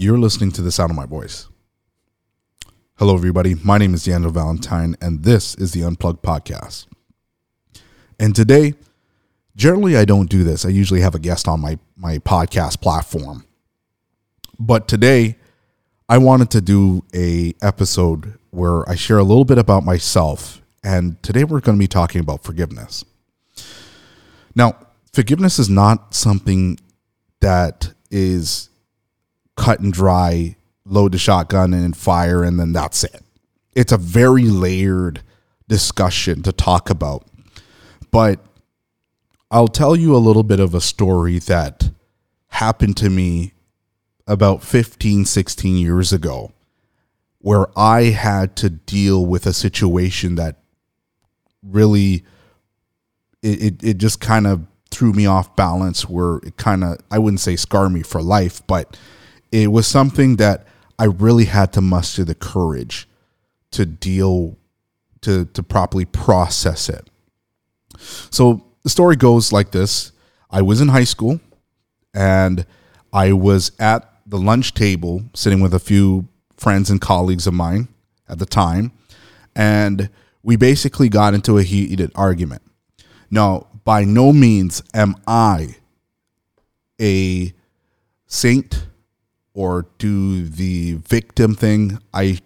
You're listening to the sound of my voice. Hello, everybody. My name is Daniel Valentine, and this is the Unplugged Podcast. And today, generally, I don't do this. I usually have a guest on my, my podcast platform. But today, I wanted to do a episode where I share a little bit about myself. And today, we're going to be talking about forgiveness. Now, forgiveness is not something that is cut and dry, load the shotgun and fire, and then that's it. It's a very layered discussion to talk about. But I'll tell you a little bit of a story that happened to me about 15, 16 years ago, where I had to deal with a situation that really it, it, it just kind of threw me off balance where it kind of I wouldn't say scar me for life, but it was something that I really had to muster the courage to deal to to properly process it. So the story goes like this. I was in high school and I was at the lunch table sitting with a few friends and colleagues of mine at the time and we basically got into a heated argument. Now, by no means am I a saint or do the victim thing. I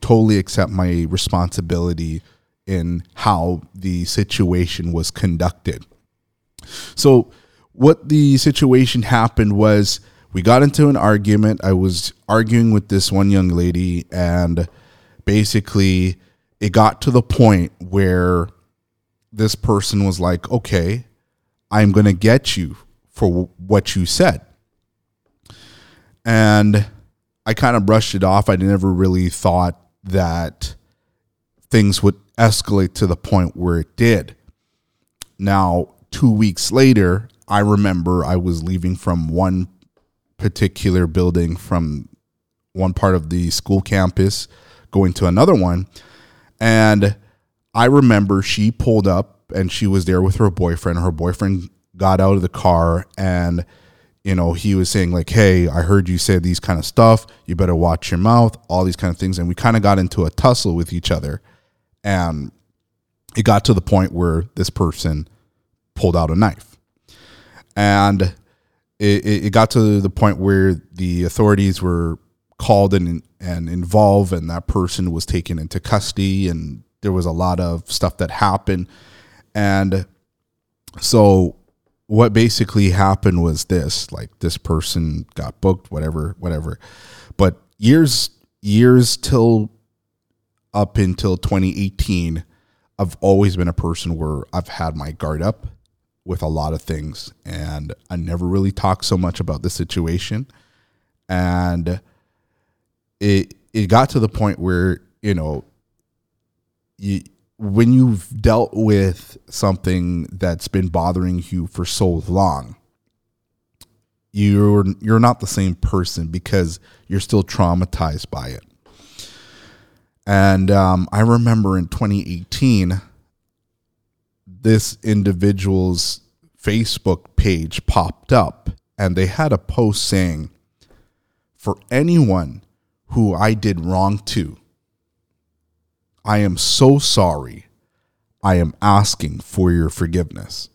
totally accept my responsibility in how the situation was conducted. So, what the situation happened was we got into an argument. I was arguing with this one young lady, and basically, it got to the point where this person was like, okay, I'm going to get you for what you said. And I kind of brushed it off. I never really thought that things would escalate to the point where it did. Now, two weeks later, I remember I was leaving from one particular building from one part of the school campus going to another one. And I remember she pulled up and she was there with her boyfriend. Her boyfriend got out of the car and you know he was saying like hey i heard you say these kind of stuff. You better watch your mouth all these kind of things. And we kind of got into a tussle with each other. And it got to the point where this person pulled out a knife. And it, it got to the point where the authorities were called and and involved and that person was taken into custody and there was a lot of stuff that happened. And so what basically happened was this like this person got booked whatever whatever. But years years till up until 2018 i've always been a person where i've had my guard up with a lot of things and i never really talked so much about the situation. And it it got to the point where you know you when you've dealt with something that's been bothering you for so long you're you're not the same person because you're still traumatized by it. And um, i remember in 2018 this individual's facebook page popped up and they had a post saying for anyone who i did wrong to I am so sorry. I am asking for your forgiveness.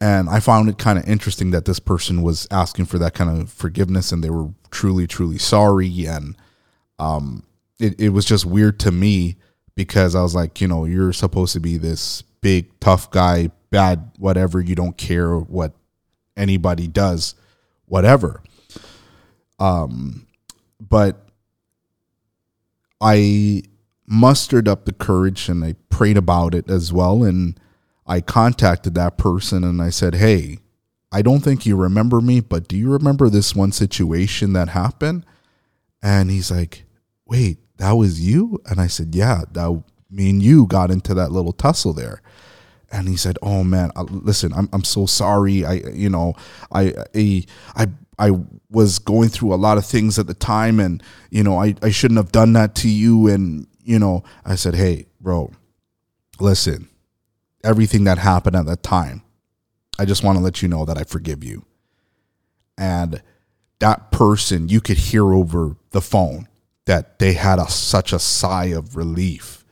And I found it kind of interesting that this person was asking for that kind of forgiveness and they were truly, truly sorry. And um, it, it was just weird to me because I was like, you know, you're supposed to be this big, tough guy, bad, whatever. You don't care what anybody does, whatever. Um, but I mustered up the courage and I prayed about it as well. And I contacted that person and I said, Hey, I don't think you remember me, but do you remember this one situation that happened? And he's like, Wait, that was you? And I said, Yeah, that me and you got into that little tussle there. And he said, "Oh man, uh, listen, I'm I'm so sorry. I you know, I I I I was going through a lot of things at the time and you know, I I shouldn't have done that to you and you know, I said, hey, bro, listen, everything that happened at that time, I just want to let you know that I forgive you. And that person you could hear over the phone that they had a such a sigh of relief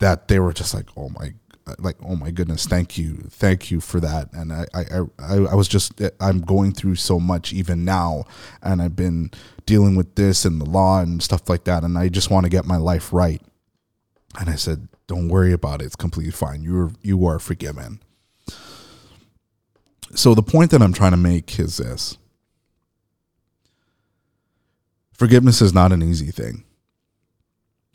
that they were just like, oh my, like oh my goodness, thank you, thank you for that. And I I I, I was just I'm going through so much even now, and I've been dealing with this and the law and stuff like that, and I just want to get my life right. And I said, don't worry about it. It's completely fine. You're you are forgiven. So the point that I'm trying to make is this. Forgiveness is not an easy thing.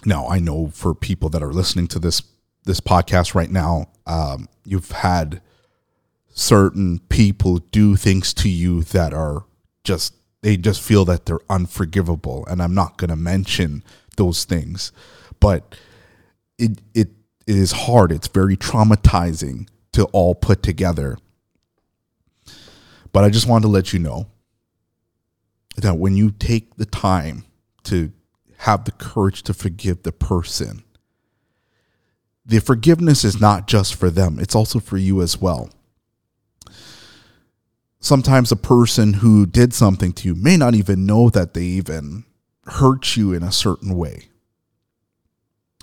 Now, I know for people that are listening to this this podcast right now, um, you've had certain people do things to you that are just they just feel that they're unforgivable, and I'm not going to mention those things, but it it it is hard. It's very traumatizing to all put together. But I just wanted to let you know that when you take the time to have the courage to forgive the person. The forgiveness is not just for them, it's also for you as well. Sometimes a person who did something to you may not even know that they even hurt you in a certain way.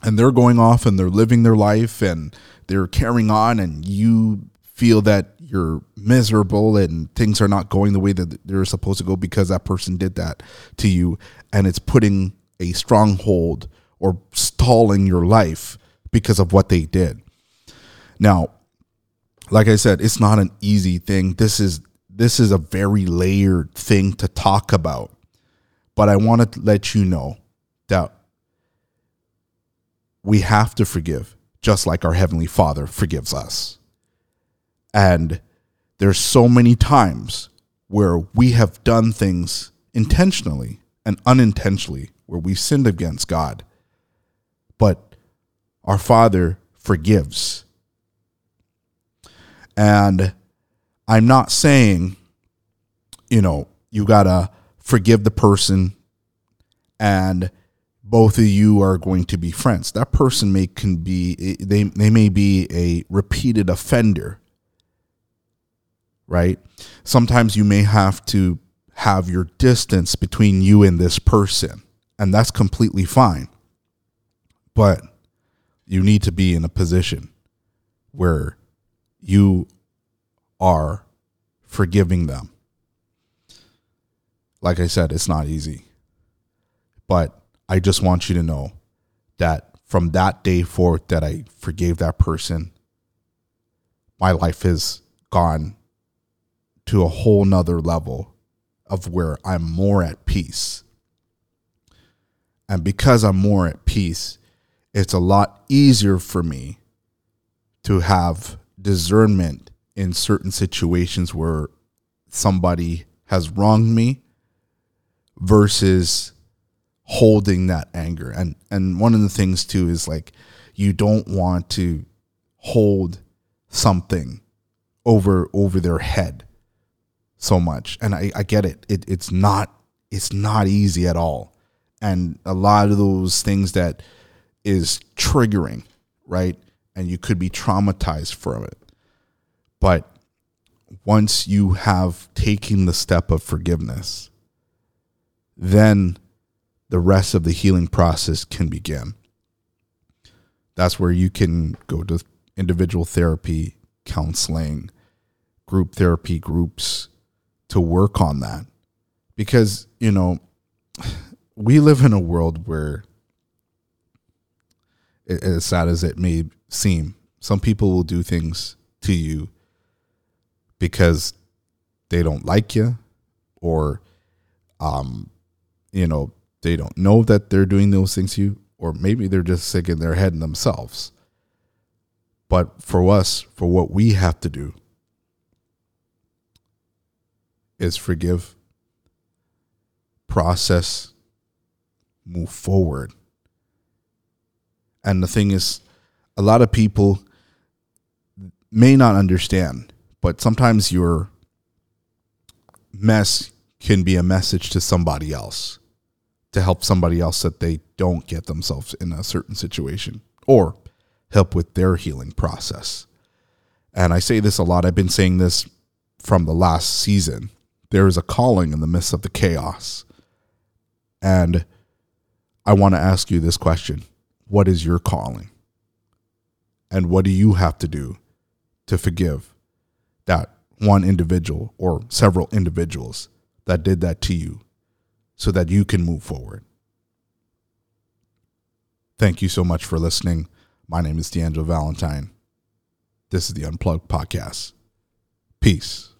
And they're going off and they're living their life and they're carrying on, and you feel that you're miserable and things are not going the way that they're supposed to go because that person did that to you. And it's putting a stronghold or stalling your life because of what they did. Now, like I said, it's not an easy thing. This is this is a very layered thing to talk about. But I want to let you know that we have to forgive just like our heavenly Father forgives us. And there's so many times where we have done things intentionally and unintentionally where we sinned against God. But our Father forgives. And I'm not saying, you know, you got to forgive the person and both of you are going to be friends. That person may can be they they may be a repeated offender. Right? Sometimes you may have to have your distance between you and this person and that's completely fine. But you need to be in a position where you are forgiving them. Like I said, it's not easy. But I just want you to know that from that day forth that I forgave that person, my life has gone to a whole nother level of where I'm more at peace and because I'm more at peace, it's a lot easier for me to have discernment in certain situations where somebody has wronged me versus holding that anger. And and one of the things too is like you don't want to hold something over over their head so much. And I, I get it. it. It's not it's not easy at all and a lot of those things that is triggering, right? And you could be traumatized from it. But once you have taken the step of forgiveness, then the rest of the healing process can begin. That's where you can go to individual therapy, counseling, group therapy groups to work on that. Because, you know, we live in a world where, as sad as it may seem, some people will do things to you because they don't like you or um you know they don't know that they're doing those things to you or maybe they're just sick in their head themselves but for us for what we have to do is forgive process move forward. And the thing is, a lot of people may not understand, but sometimes your mess can be a message to somebody else to help somebody else that they don't get themselves in a certain situation or help with their healing process. And I say this a lot. I've been saying this from the last season there is a calling in the midst of the chaos. And I want to ask you this question What is your calling? And what do you have to do to forgive that one individual or several individuals that did that to you so that you can move forward? Thank you so much for listening. My name is D'Angelo Valentine. This is the Unplugged Podcast. Peace.